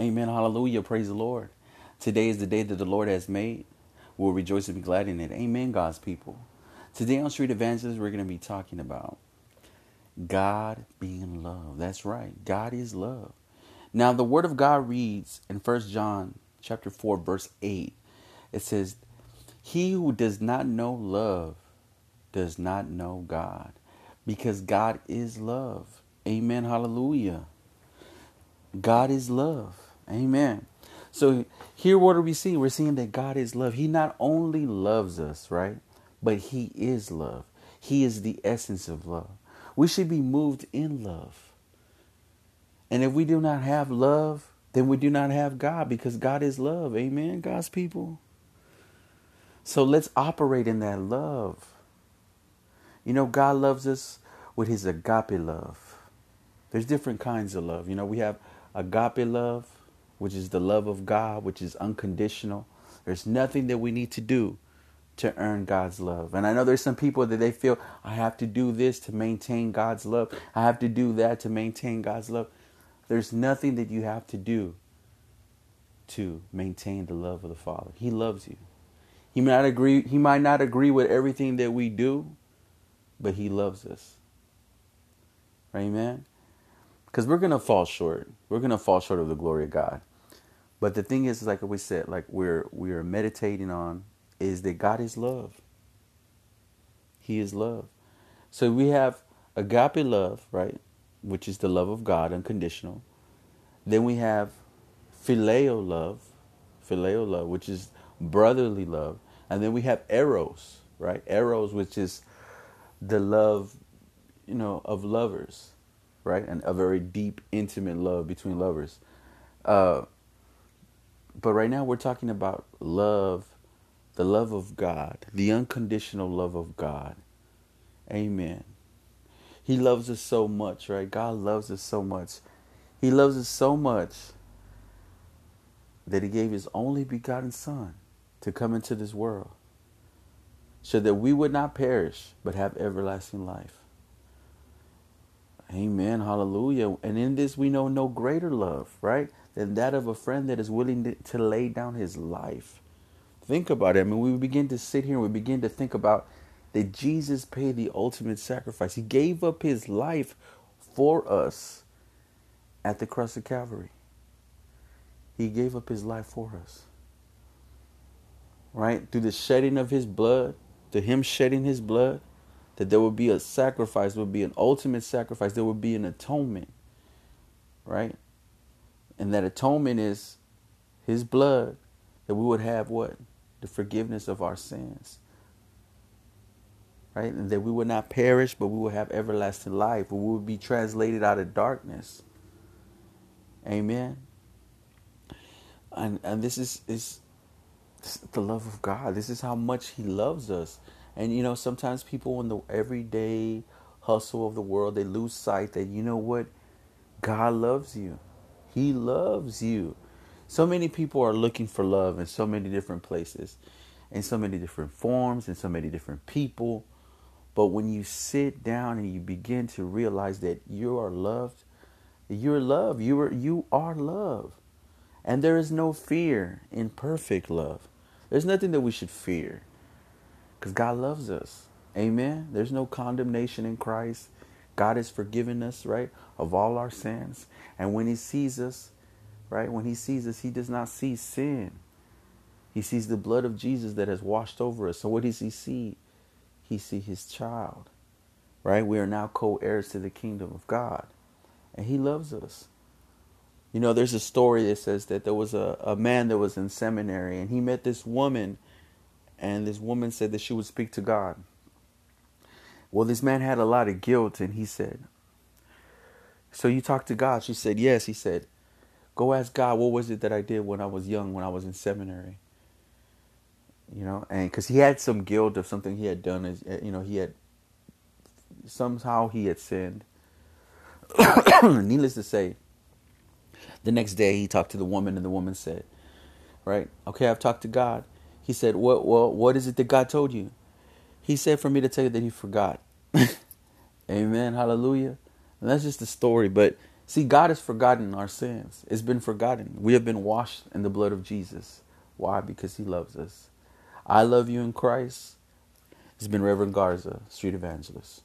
Amen. Hallelujah. Praise the Lord. Today is the day that the Lord has made. We'll rejoice and be glad in it. Amen, God's people. Today on Street Evangelist, we're going to be talking about God being love. That's right. God is love. Now, the word of God reads in 1 John chapter 4 verse 8. It says, "He who does not know love does not know God, because God is love." Amen. Hallelujah. God is love. Amen. So here what are we seeing? We're seeing that God is love. He not only loves us, right? But he is love. He is the essence of love. We should be moved in love. And if we do not have love, then we do not have God because God is love. Amen, God's people. So let's operate in that love. You know, God loves us with his agape love. There's different kinds of love. You know, we have agape love, which is the love of God, which is unconditional. There's nothing that we need to do to earn God's love. And I know there's some people that they feel I have to do this to maintain God's love. I have to do that to maintain God's love. There's nothing that you have to do to maintain the love of the Father. He loves you. He might not agree he might not agree with everything that we do, but he loves us. Amen because we're gonna fall short. We're gonna fall short of the glory of God. But the thing is, like we said, like we're we're meditating on is that God is love. He is love. So we have agape love, right, which is the love of God, unconditional. Then we have phileo love, phileo love, which is brotherly love, and then we have eros, right? Eros, which is the love, you know, of lovers right? And a very deep, intimate love between lovers. Uh, but right now we're talking about love, the love of God, the unconditional love of God. Amen. He loves us so much, right? God loves us so much. He loves us so much that He gave His only begotten Son to come into this world so that we would not perish but have everlasting life. Amen. Hallelujah. And in this, we know no greater love, right, than that of a friend that is willing to, lay down his life. Think about it. I mean, we begin to sit here and we begin to think about that Jesus paid the ultimate sacrifice. He gave up his life for us at the cross of Calvary. He gave up his life for us. Right? Through the shedding of his blood, to him shedding his blood, that there would be a sacrifice, would be an ultimate sacrifice, there would be an atonement, right? And that atonement is his blood, that we would have what? The forgiveness of our sins. Right? And that we would not perish, but we would have everlasting life. We would be translated out of darkness. Amen. And and this is is the love of God. This is how much He loves us. And you know, sometimes people in the everyday hustle of the world, they lose sight that you know what? God loves you. He loves you. So many people are looking for love in so many different places, in so many different forms, in so many different people. But when you sit down and you begin to realize that you are loved, you're loved. You are you are love. And there is no fear in perfect love. There's nothing that we should fear. Because God loves us. Amen. There's no condemnation in Christ. God has forgiven us, right, of all our sins. And when He sees us, right, when He sees us, He does not see sin. He sees the blood of Jesus that has washed over us. So what does He see? He sees His child, right? We are now co-heirs to the kingdom of God, and He loves us. You know, there's a story that says that there was a, a man that was in seminary, and he met this woman and this woman said that she would speak to God. Well, this man had a lot of guilt, and he said, So you talked to God? She said, Yes. He said, Go ask God, what was it that I did when I was young, when I was in seminary? You know, and because he had some guilt of something he had done, as you know, he had somehow he had sinned. Needless to say, the next day he talked to the woman, and the woman said, Right, okay, I've talked to God. He said, "What? Well, what is it that God told you?" He said for me to tell you that He forgot. Amen. Hallelujah. And that's just the story, but See, God has forgotten our sins. It's been forgotten. We have been washed in the blood of Jesus. Why? Because He loves us. I love you in Christ. It's been Reverend Garza, Street Evangelist.